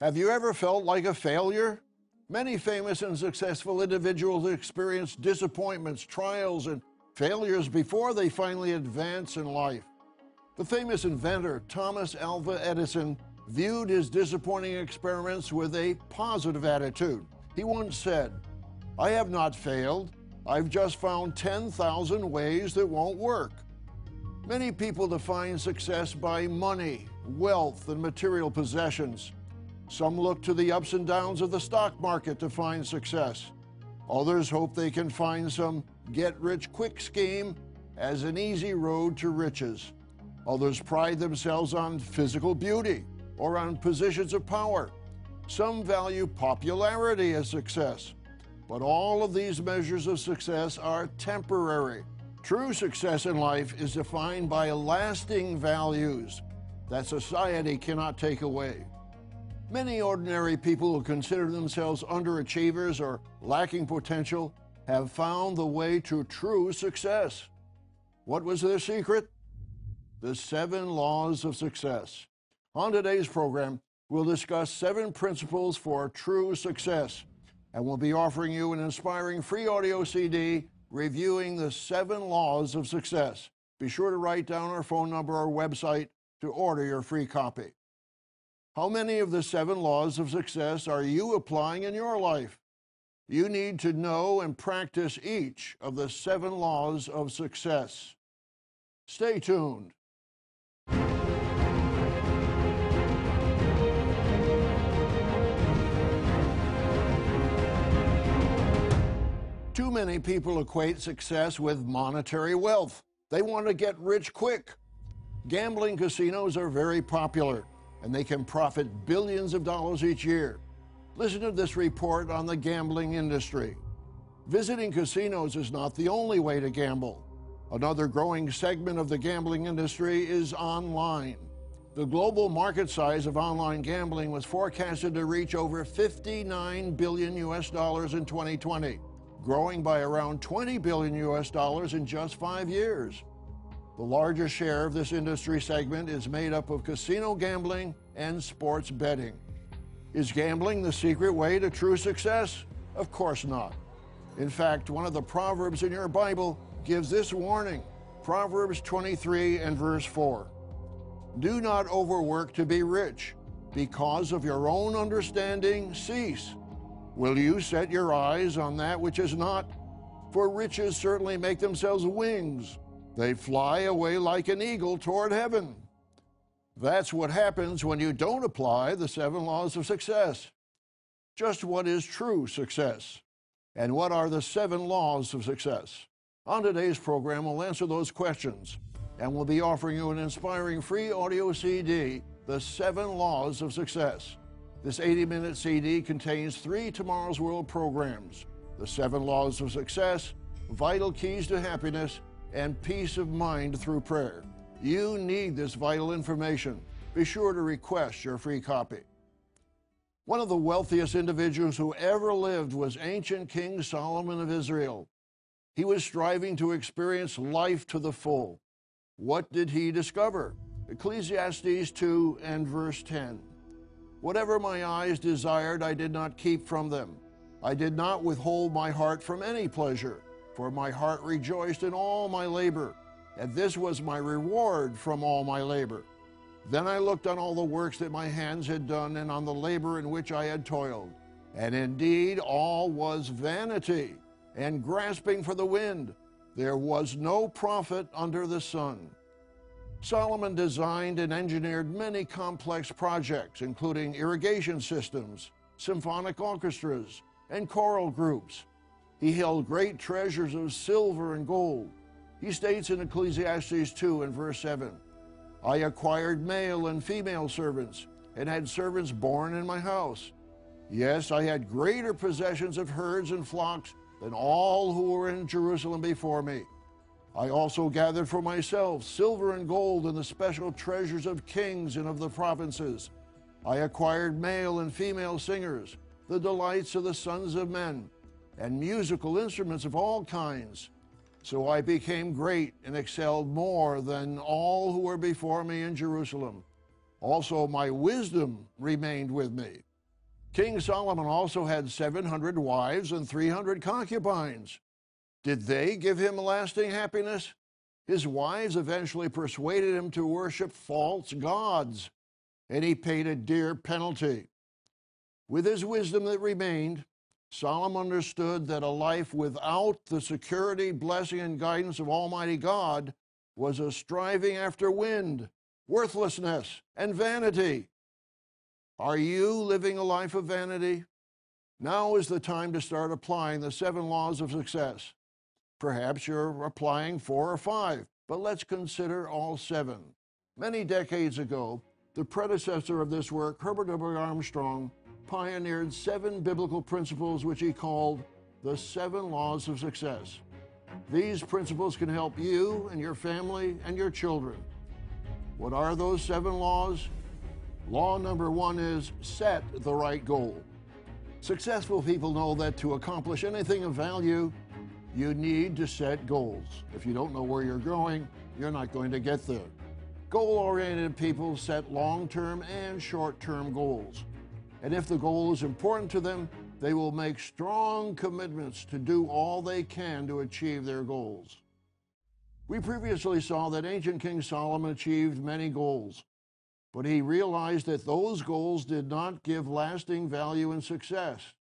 Have you ever felt like a failure? Many famous and successful individuals experience disappointments, trials, and failures before they finally advance in life. The famous inventor Thomas Alva Edison viewed his disappointing experiments with a positive attitude. He once said, I have not failed. I've just found 10,000 ways that won't work. Many people define success by money, wealth, and material possessions. Some look to the ups and downs of the stock market to find success. Others hope they can find some get rich quick scheme as an easy road to riches. Others pride themselves on physical beauty or on positions of power. Some value popularity as success. But all of these measures of success are temporary. True success in life is defined by lasting values that society cannot take away. Many ordinary people who consider themselves underachievers or lacking potential have found the way to true success. What was their secret? The seven laws of success. On today's program, we'll discuss seven principles for true success, and we'll be offering you an inspiring free audio CD reviewing the seven laws of success. Be sure to write down our phone number or website to order your free copy. How many of the seven laws of success are you applying in your life? You need to know and practice each of the seven laws of success. Stay tuned. Too many people equate success with monetary wealth. They want to get rich quick. Gambling casinos are very popular and they can profit billions of dollars each year. Listen to this report on the gambling industry. Visiting casinos is not the only way to gamble. Another growing segment of the gambling industry is online. The global market size of online gambling was forecasted to reach over 59 billion US dollars in 2020, growing by around 20 billion US dollars in just five years. The largest share of this industry segment is made up of casino gambling and sports betting. Is gambling the secret way to true success? Of course not. In fact, one of the Proverbs in your Bible gives this warning Proverbs 23 and verse 4. Do not overwork to be rich. Because of your own understanding, cease. Will you set your eyes on that which is not? For riches certainly make themselves wings they fly away like an eagle toward heaven. That's what happens when you don't apply the seven laws of success. Just what is true success? And what are the seven laws of success? On today's program, we'll answer those questions and we'll be offering you an inspiring free audio CD, The Seven Laws of Success. This 80 minute CD contains three Tomorrow's World programs The Seven Laws of Success, Vital Keys to Happiness, and peace of mind through prayer. You need this vital information. Be sure to request your free copy. One of the wealthiest individuals who ever lived was ancient King Solomon of Israel. He was striving to experience life to the full. What did he discover? Ecclesiastes 2 and verse 10. Whatever my eyes desired, I did not keep from them. I did not withhold my heart from any pleasure for my heart rejoiced in all my labor, and this was my reward from all my labor. Then I looked on all the works that my hands had done, and on the labor in which I had toiled. And indeed, all was vanity and grasping for the wind. There was no profit under the sun. Solomon designed and engineered many complex projects, including irrigation systems, symphonic orchestras, and choral groups. He held great treasures of silver and gold. He states in Ecclesiastes 2 and verse 7 I acquired male and female servants, and had servants born in my house. Yes, I had greater possessions of herds and flocks than all who were in Jerusalem before me. I also gathered for myself silver and gold and the special treasures of kings and of the provinces. I acquired male and female singers, the delights of the sons of men and musical instruments of all kinds. So I became great and excelled more than all who were before me in Jerusalem. Also, my wisdom remained with me, King Solomon also had 700 wives and 300 concubines. Did they give him lasting happiness? His wives eventually persuaded him to worship false gods, and he paid a dear penalty. With his wisdom that remained, Solomon understood that a life without the security, blessing, and guidance of Almighty God was a striving after wind, worthlessness, and vanity. Are you living a life of vanity? Now is the time to start applying the seven laws of success. Perhaps you're applying four or five, but let's consider all seven. Many decades ago, the predecessor of this work, Herbert W. Armstrong, pioneered seven biblical principles which he called the seven laws of success. These principles can help you and your family and your children. What are those seven laws? Law number one is set the right goal. Successful people know that to accomplish anything of value, you need to set goals. If you don't know where you're going, you're not going to get there. Goal oriented people set long term and short term goals and if the goal is important to them, they will make strong commitments to do all they can to achieve their goals. We previously saw that ancient King Solomon achieved many goals, but he realized that those goals did not give lasting value and success.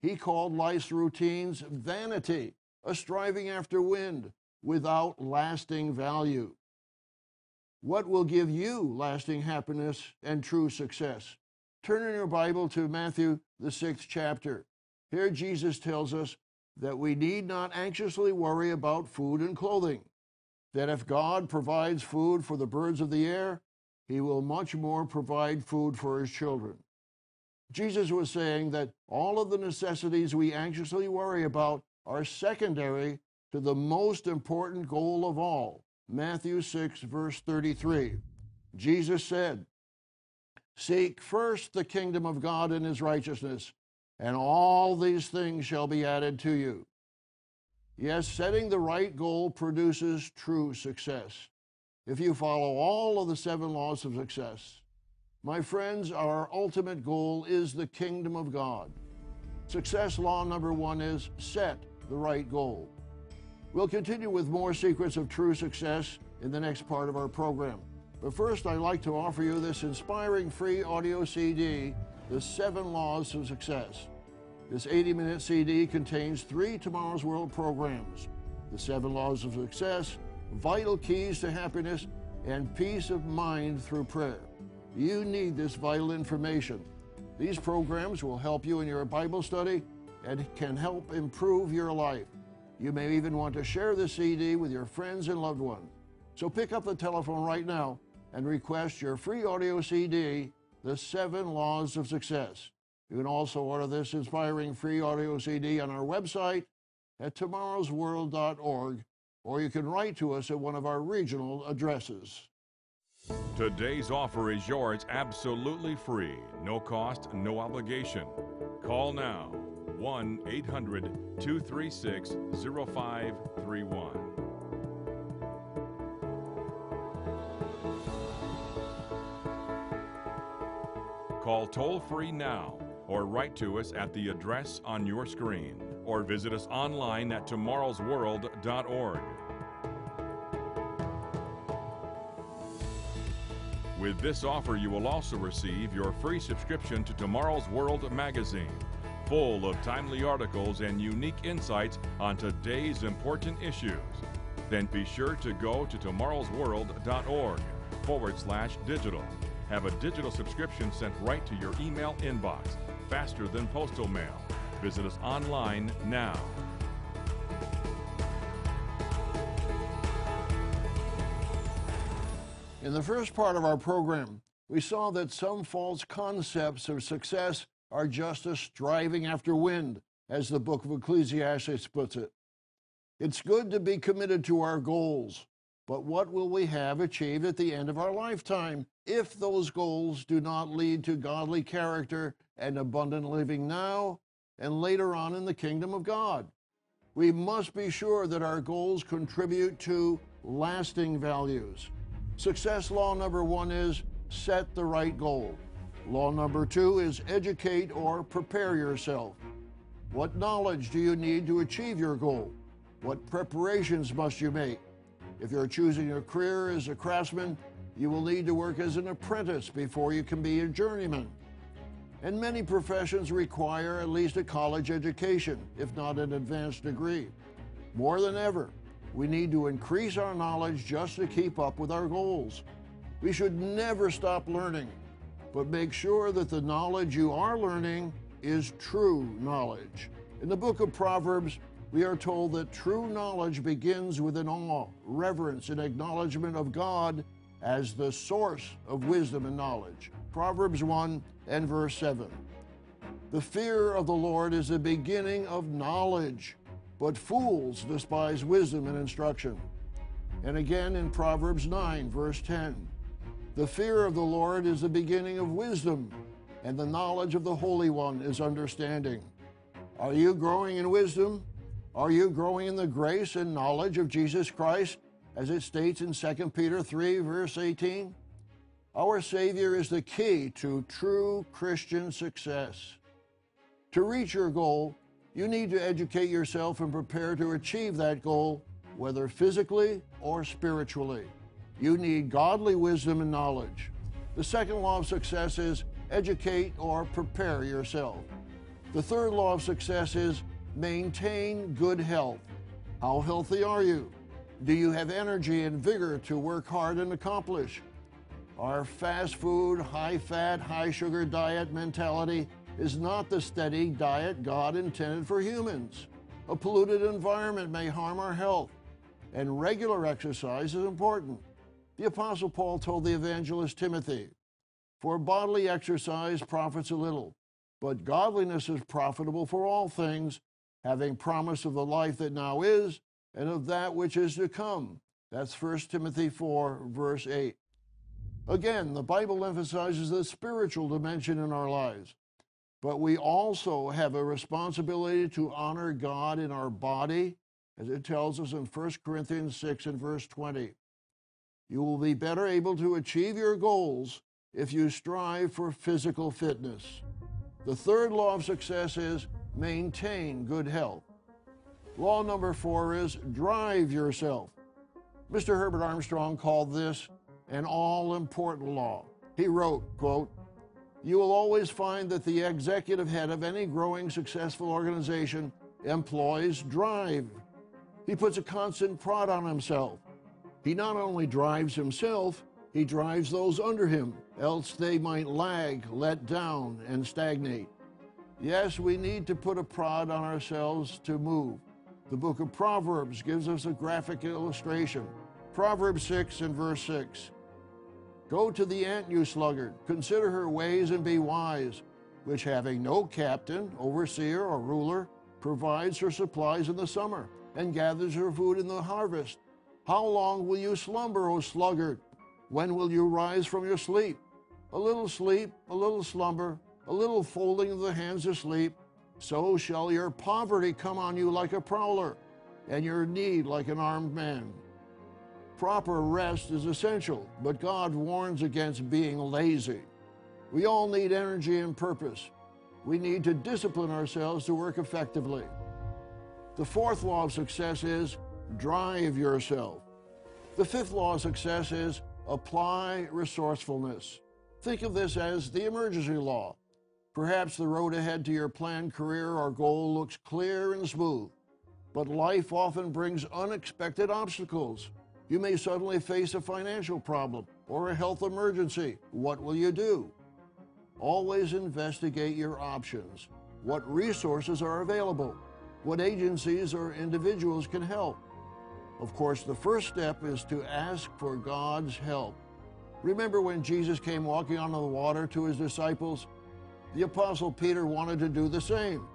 He called life's routines vanity, a striving after wind without lasting value. What will give you lasting happiness and true success? Turn in your Bible to Matthew, the sixth chapter. Here, Jesus tells us that we need not anxiously worry about food and clothing, that if God provides food for the birds of the air, he will much more provide food for his children. Jesus was saying that all of the necessities we anxiously worry about are secondary to the most important goal of all. Matthew 6, verse 33. Jesus said, Seek first the kingdom of God and his righteousness, and all these things shall be added to you. Yes, setting the right goal produces true success. If you follow all of the seven laws of success, my friends, our ultimate goal is the kingdom of God. Success law number one is set the right goal. We'll continue with more secrets of true success in the next part of our program. But first, I'd like to offer you this inspiring free audio CD, The Seven Laws of Success. This 80 minute CD contains three Tomorrow's World programs The Seven Laws of Success, Vital Keys to Happiness, and Peace of Mind through Prayer. You need this vital information. These programs will help you in your Bible study and can help improve your life. You may even want to share the CD with your friends and loved ones. So pick up the telephone right now and request your free audio CD, The Seven Laws of Success. You can also order this inspiring free audio CD on our website at tomorrowsworld.org, or you can write to us at one of our regional addresses. Today's offer is yours absolutely free, no cost, no obligation. Call now 1 800 236 0531. Call toll free now or write to us at the address on your screen or visit us online at tomorrowsworld.org. With this offer, you will also receive your free subscription to Tomorrow's World magazine, full of timely articles and unique insights on today's important issues. Then be sure to go to tomorrowsworld.org forward slash digital have a digital subscription sent right to your email inbox, faster than postal mail. Visit us online now. In the first part of our program, we saw that some false concepts of success are just a striving after wind, as the book of Ecclesiastes puts it. It's good to be committed to our goals, but what will we have achieved at the end of our lifetime if those goals do not lead to godly character and abundant living now and later on in the kingdom of God? We must be sure that our goals contribute to lasting values. Success law number one is set the right goal. Law number two is educate or prepare yourself. What knowledge do you need to achieve your goal? What preparations must you make? If you're choosing a career as a craftsman, you will need to work as an apprentice before you can be a journeyman. And many professions require at least a college education, if not an advanced degree. More than ever, we need to increase our knowledge just to keep up with our goals. We should never stop learning, but make sure that the knowledge you are learning is true knowledge. In the book of Proverbs, we are told that true knowledge begins with an awe, reverence, and acknowledgement of God as the source of wisdom and knowledge. Proverbs 1 and verse 7. The fear of the Lord is the beginning of knowledge, but fools despise wisdom and instruction. And again in Proverbs 9, verse 10. The fear of the Lord is the beginning of wisdom, and the knowledge of the Holy One is understanding. Are you growing in wisdom? Are you growing in the grace and knowledge of Jesus Christ, as it states in 2 Peter 3, verse 18? Our Savior is the key to true Christian success. To reach your goal, you need to educate yourself and prepare to achieve that goal, whether physically or spiritually. You need godly wisdom and knowledge. The second law of success is educate or prepare yourself. The third law of success is maintain good health. How healthy are you? Do you have energy and vigor to work hard and accomplish? Our fast food, high fat, high sugar diet mentality is not the steady diet God intended for humans. A polluted environment may harm our health, and regular exercise is important. The Apostle Paul told the evangelist Timothy, For bodily exercise profits a little, but godliness is profitable for all things, having promise of the life that now is and of that which is to come. That's 1 Timothy 4, verse 8. Again, the Bible emphasizes the spiritual dimension in our lives, but we also have a responsibility to honor God in our body, as it tells us in 1 Corinthians 6 and verse 20. You will be better able to achieve your goals if you strive for physical fitness. The third law of success is maintain good health. Law number four is drive yourself. Mr. Herbert Armstrong called this an all important law. He wrote, quote, You will always find that the executive head of any growing successful organization employs drive. He puts a constant prod on himself. He not only drives himself, he drives those under him, else they might lag, let down, and stagnate. Yes, we need to put a prod on ourselves to move. The book of Proverbs gives us a graphic illustration. Proverbs 6 and verse 6. Go to the ant, you sluggard, consider her ways and be wise, which having no captain, overseer, or ruler, provides her supplies in the summer, and gathers her food in the harvest. How long will you slumber, O sluggard? When will you rise from your sleep? A little sleep, a little slumber, a little folding of the hands asleep, so shall your poverty come on you like a prowler, and your need like an armed man. Proper rest is essential, but God warns against being lazy. We all need energy and purpose. We need to discipline ourselves to work effectively. The fourth law of success is drive yourself. The fifth law of success is apply resourcefulness. Think of this as the emergency law. Perhaps the road ahead to your planned career or goal looks clear and smooth, but life often brings unexpected obstacles. You may suddenly face a financial problem or a health emergency. What will you do? Always investigate your options. What resources are available? What agencies or individuals can help? Of course, the first step is to ask for God's help. Remember when Jesus came walking on the water to his disciples? The Apostle Peter wanted to do the same.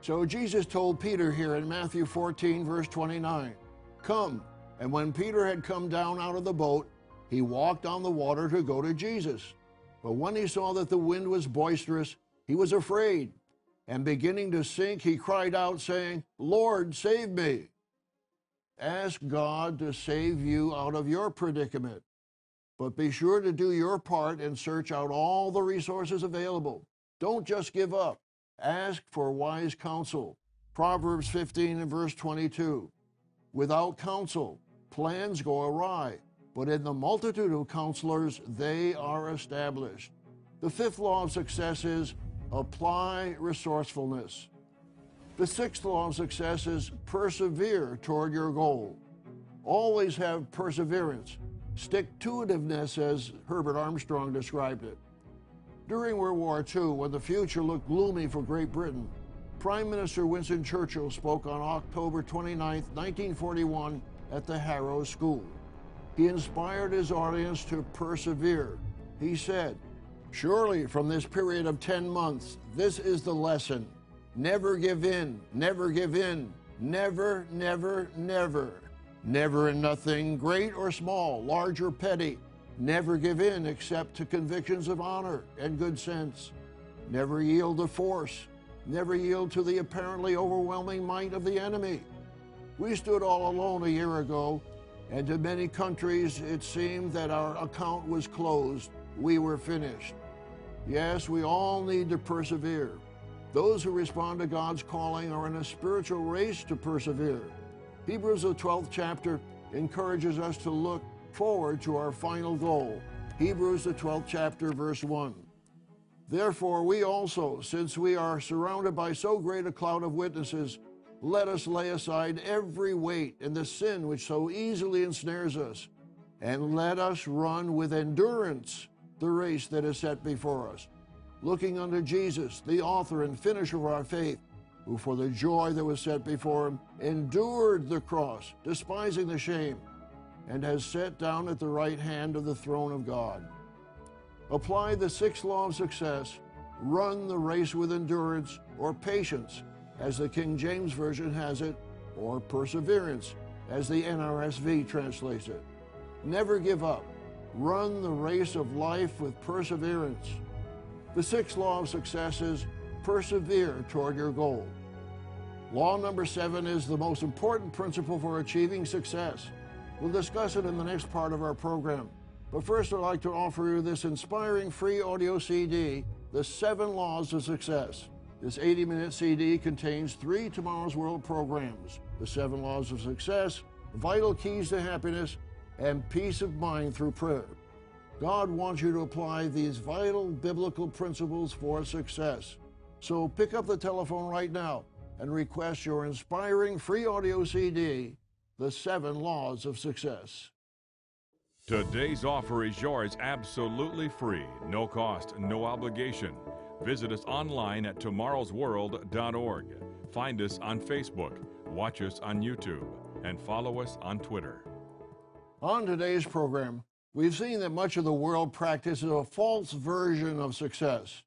So Jesus told Peter here in Matthew 14, verse 29, Come. And when Peter had come down out of the boat, he walked on the water to go to Jesus. But when he saw that the wind was boisterous, he was afraid. And beginning to sink, he cried out, saying, Lord, save me. Ask God to save you out of your predicament. But be sure to do your part and search out all the resources available. Don't just give up. Ask for wise counsel. Proverbs 15 and verse 22. Without counsel, plans go awry, but in the multitude of counselors, they are established. The fifth law of success is apply resourcefulness. The sixth law of success is persevere toward your goal. Always have perseverance, stick to itiveness, as Herbert Armstrong described it. During World War II, when the future looked gloomy for Great Britain, Prime Minister Winston Churchill spoke on October 29, 1941, at the Harrow School. He inspired his audience to persevere. He said, Surely from this period of 10 months, this is the lesson. Never give in, never give in, never, never, never. Never in nothing, great or small, large or petty. Never give in except to convictions of honor and good sense. Never yield to force. Never yield to the apparently overwhelming might of the enemy. We stood all alone a year ago, and to many countries it seemed that our account was closed. We were finished. Yes, we all need to persevere. Those who respond to God's calling are in a spiritual race to persevere. Hebrews, the 12th chapter, encourages us to look forward to our final goal. Hebrews, the 12th chapter, verse 1. Therefore, we also, since we are surrounded by so great a cloud of witnesses, let us lay aside every weight and the sin which so easily ensnares us, and let us run with endurance the race that is set before us, looking unto Jesus, the author and finisher of our faith who for the joy that was set before him endured the cross, despising the shame, and has sat down at the right hand of the throne of God. Apply the sixth law of success, run the race with endurance or patience, as the King James Version has it, or perseverance, as the NRSV translates it. Never give up. Run the race of life with perseverance. The sixth law of success is persevere toward your goal. Law number seven is the most important principle for achieving success. We'll discuss it in the next part of our program. But first, I'd like to offer you this inspiring free audio CD, The Seven Laws of Success. This 80 minute CD contains three Tomorrow's World programs The Seven Laws of Success, Vital Keys to Happiness, and Peace of Mind through Prayer. God wants you to apply these vital biblical principles for success. So pick up the telephone right now and request your inspiring free audio CD, The Seven Laws of Success. Today's offer is yours absolutely free, no cost, no obligation. Visit us online at tomorrowsworld.org. Find us on Facebook, watch us on YouTube, and follow us on Twitter. On today's program, we've seen that much of the world practices a false version of success.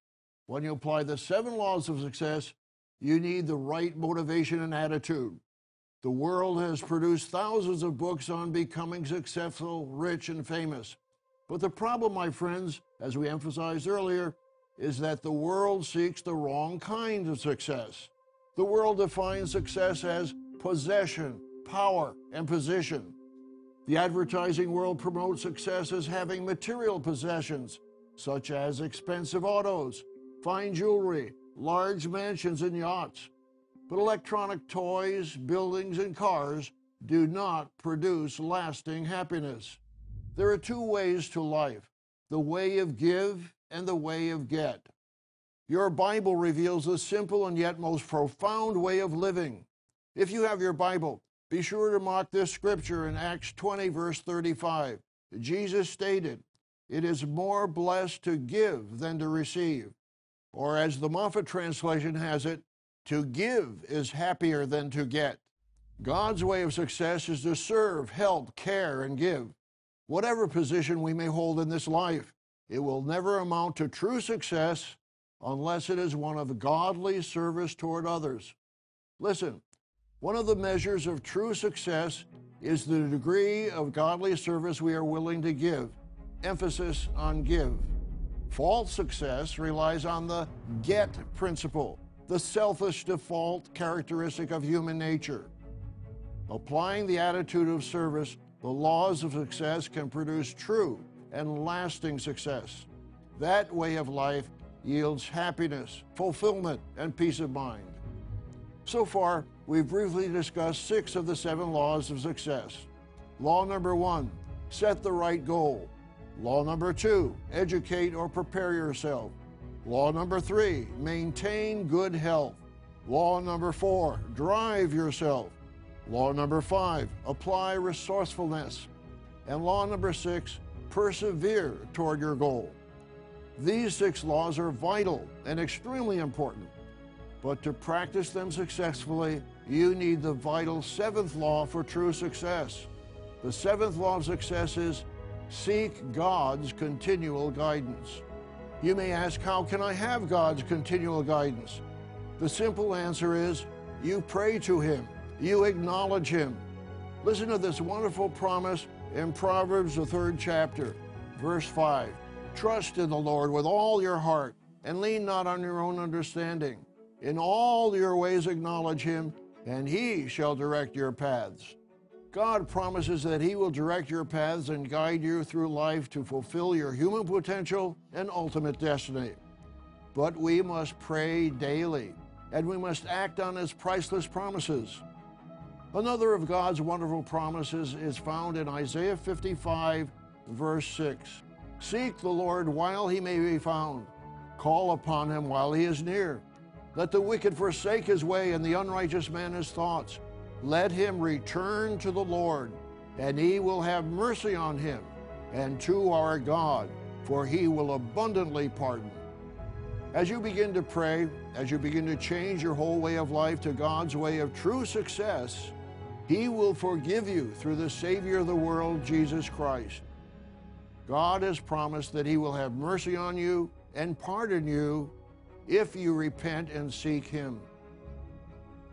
When you apply the seven laws of success, you need the right motivation and attitude. The world has produced thousands of books on becoming successful, rich, and famous. But the problem, my friends, as we emphasized earlier, is that the world seeks the wrong kind of success. The world defines success as possession, power, and position. The advertising world promotes success as having material possessions, such as expensive autos, fine jewelry, large mansions and yachts. But electronic toys, buildings, and cars do not produce lasting happiness. There are two ways to life the way of give and the way of get. Your Bible reveals a simple and yet most profound way of living. If you have your Bible, be sure to mark this scripture in Acts 20, verse 35. Jesus stated, It is more blessed to give than to receive. Or as the Moffatt translation has it, to give is happier than to get. God's way of success is to serve, help, care, and give. Whatever position we may hold in this life, it will never amount to true success unless it is one of godly service toward others. Listen, one of the measures of true success is the degree of godly service we are willing to give. Emphasis on give. False success relies on the get principle, the selfish default characteristic of human nature. Applying the attitude of service, the laws of success can produce true and lasting success. That way of life yields happiness, fulfillment, and peace of mind. So far, we've briefly discussed six of the seven laws of success. Law number one, set the right goal. Law number two, educate or prepare yourself. Law number three, maintain good health. Law number four, drive yourself. Law number five, apply resourcefulness. And law number six, persevere toward your goal. These six laws are vital and extremely important. But to practice them successfully, you need the vital seventh law for true success. The seventh law of success is seek God's continual guidance. You may ask, how can I have God's continual guidance? The simple answer is you pray to Him, you acknowledge Him. Listen to this wonderful promise in Proverbs, the third chapter, verse 5. Trust in the Lord with all your heart and lean not on your own understanding. In all your ways acknowledge him, and he shall direct your paths. God promises that he will direct your paths and guide you through life to fulfill your human potential and ultimate destiny. But we must pray daily, and we must act on his priceless promises. Another of God's wonderful promises is found in Isaiah 55, verse 6. Seek the Lord while he may be found, call upon him while he is near. Let the wicked forsake his way and the unrighteous man his thoughts. Let him return to the Lord, and he will have mercy on him, and to our God, for he will abundantly pardon. As you begin to pray, as you begin to change your whole way of life to God's way of true success, he will forgive you through the Savior of the world, Jesus Christ. God has promised that he will have mercy on you and pardon you if you repent and seek Him.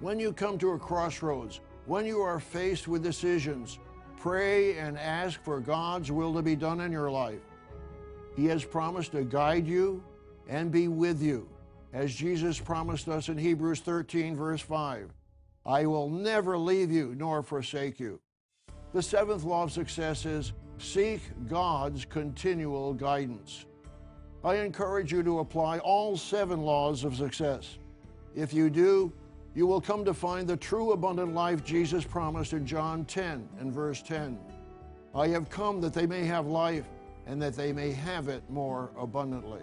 When you come to a crossroads, when you are faced with decisions, pray and ask for God's will to be done in your life. He has promised to guide you and be with you, as Jesus promised us in Hebrews 13, verse 5. I will never leave you nor forsake you. The seventh law of success is seek God's continual guidance. I encourage you to apply all seven laws of success. If you do, you will come to find the true abundant life Jesus promised in John 10 and verse 10. I have come that they may have life and that they may have it more abundantly.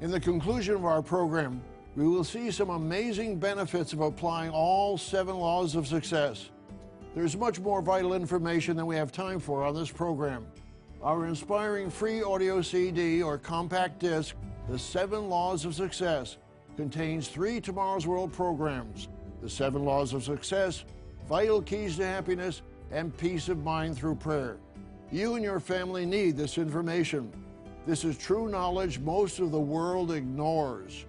In the conclusion of our program, we will see some amazing benefits of applying all seven laws of success. There's much more vital information than we have time for on this program. Our inspiring free audio CD or compact disc, The Seven Laws of Success, contains three Tomorrow's World programs The Seven Laws of Success, Vital Keys to Happiness, and Peace of Mind Through Prayer. You and your family need this information. This is true knowledge most of the world ignores.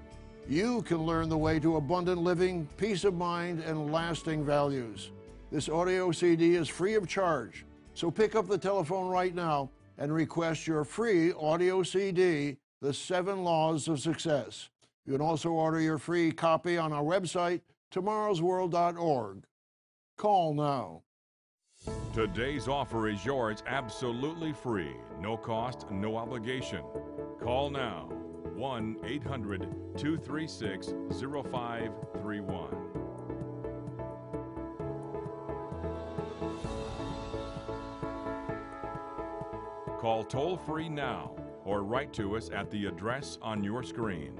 You can learn the way to abundant living, peace of mind, and lasting values. This audio CD is free of charge, so pick up the telephone right now and request your free audio CD, The Seven Laws of Success. You can also order your free copy on our website, tomorrowsworld.org. Call now. Today's offer is yours absolutely free, no cost, no obligation. Call now 1 800 236 0531. Call toll free now or write to us at the address on your screen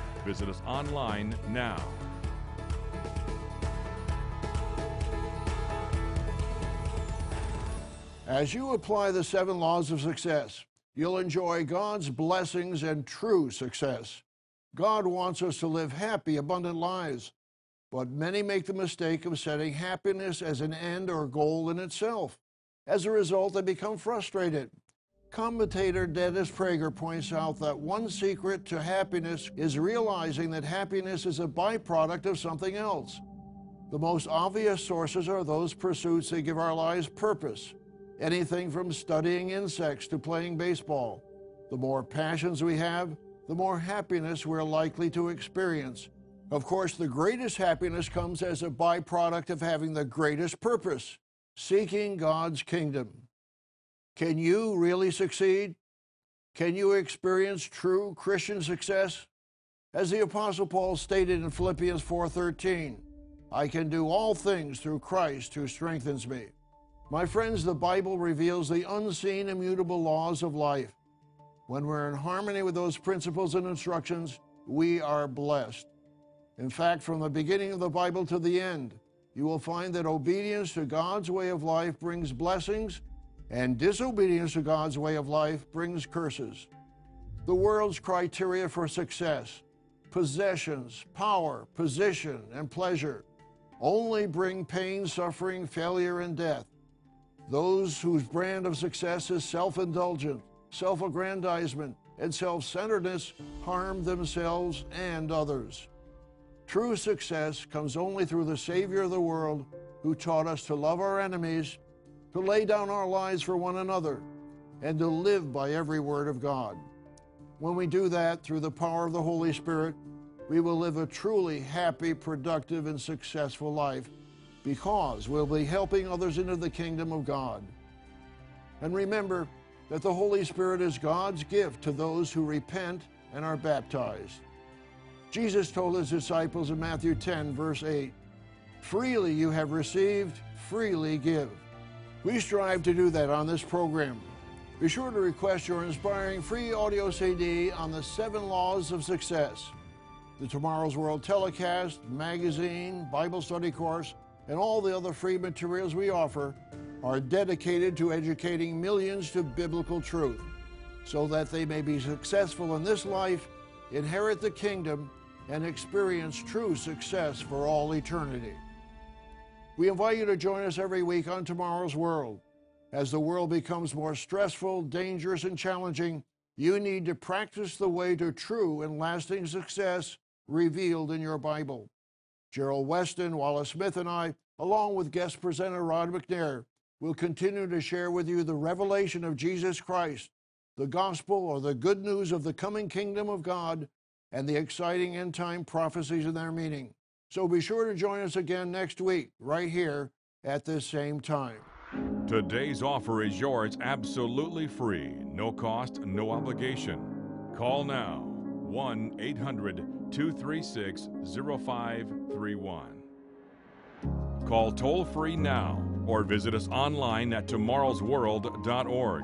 Visit us online now. As you apply the seven laws of success, you'll enjoy God's blessings and true success. God wants us to live happy, abundant lives, but many make the mistake of setting happiness as an end or goal in itself. As a result, they become frustrated Commentator Dennis Prager points out that one secret to happiness is realizing that happiness is a byproduct of something else. The most obvious sources are those pursuits that give our lives purpose, anything from studying insects to playing baseball. The more passions we have, the more happiness we're likely to experience. Of course, the greatest happiness comes as a byproduct of having the greatest purpose seeking God's kingdom. Can you really succeed? Can you experience true Christian success? As the apostle Paul stated in Philippians 4:13, I can do all things through Christ who strengthens me. My friends, the Bible reveals the unseen immutable laws of life. When we're in harmony with those principles and instructions, we are blessed. In fact, from the beginning of the Bible to the end, you will find that obedience to God's way of life brings blessings and disobedience to God's way of life brings curses. The world's criteria for success, possessions, power, position, and pleasure only bring pain, suffering, failure, and death. Those whose brand of success is self indulgence, self aggrandizement, and self centeredness harm themselves and others. True success comes only through the Savior of the world who taught us to love our enemies to lay down our lives for one another, and to live by every word of God. When we do that through the power of the Holy Spirit, we will live a truly happy, productive, and successful life because we'll be helping others into the kingdom of God. And remember that the Holy Spirit is God's gift to those who repent and are baptized. Jesus told his disciples in Matthew 10, verse 8, Freely you have received, freely give. We strive to do that on this program. Be sure to request your inspiring free audio CD on the seven laws of success. The Tomorrow's World telecast, magazine, Bible study course, and all the other free materials we offer are dedicated to educating millions to biblical truth so that they may be successful in this life, inherit the kingdom, and experience true success for all eternity. We invite you to join us every week on Tomorrow's World. As the world becomes more stressful, dangerous, and challenging, you need to practice the way to true and lasting success revealed in your Bible. Gerald Weston, Wallace Smith, and I, along with guest presenter Rod McNair, will continue to share with you the revelation of Jesus Christ, the gospel or the good news of the coming kingdom of God, and the exciting end time prophecies and their meaning. So be sure to join us again next week, right here at this same time. Today's offer is yours absolutely free, no cost, no obligation. Call now 1 800 236 0531. Call toll free now or visit us online at tomorrowsworld.org.